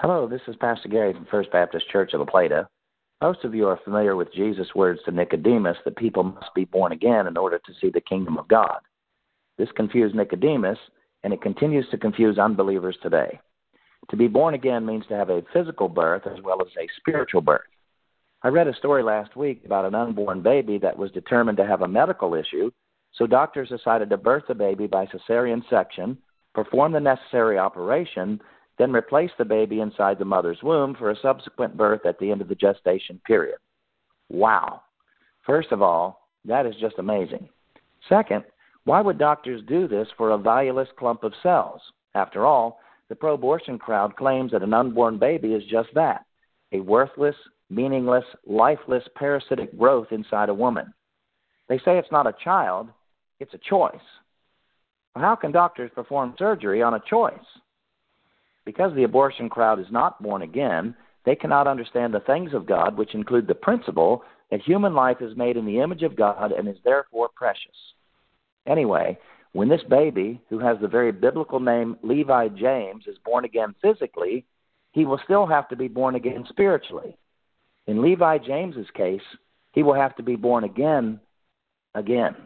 Hello, this is Pastor Gary from First Baptist Church of La Plata. Most of you are familiar with Jesus' words to Nicodemus that people must be born again in order to see the kingdom of God. This confused Nicodemus, and it continues to confuse unbelievers today. To be born again means to have a physical birth as well as a spiritual birth. I read a story last week about an unborn baby that was determined to have a medical issue, so doctors decided to birth the baby by cesarean section, perform the necessary operation, then replace the baby inside the mother's womb for a subsequent birth at the end of the gestation period. Wow. First of all, that is just amazing. Second, why would doctors do this for a valueless clump of cells? After all, the pro abortion crowd claims that an unborn baby is just that a worthless, meaningless, lifeless parasitic growth inside a woman. They say it's not a child, it's a choice. How can doctors perform surgery on a choice? Because the abortion crowd is not born again, they cannot understand the things of God, which include the principle that human life is made in the image of God and is therefore precious. Anyway, when this baby, who has the very biblical name Levi James, is born again physically, he will still have to be born again spiritually. In Levi James's case, he will have to be born again again.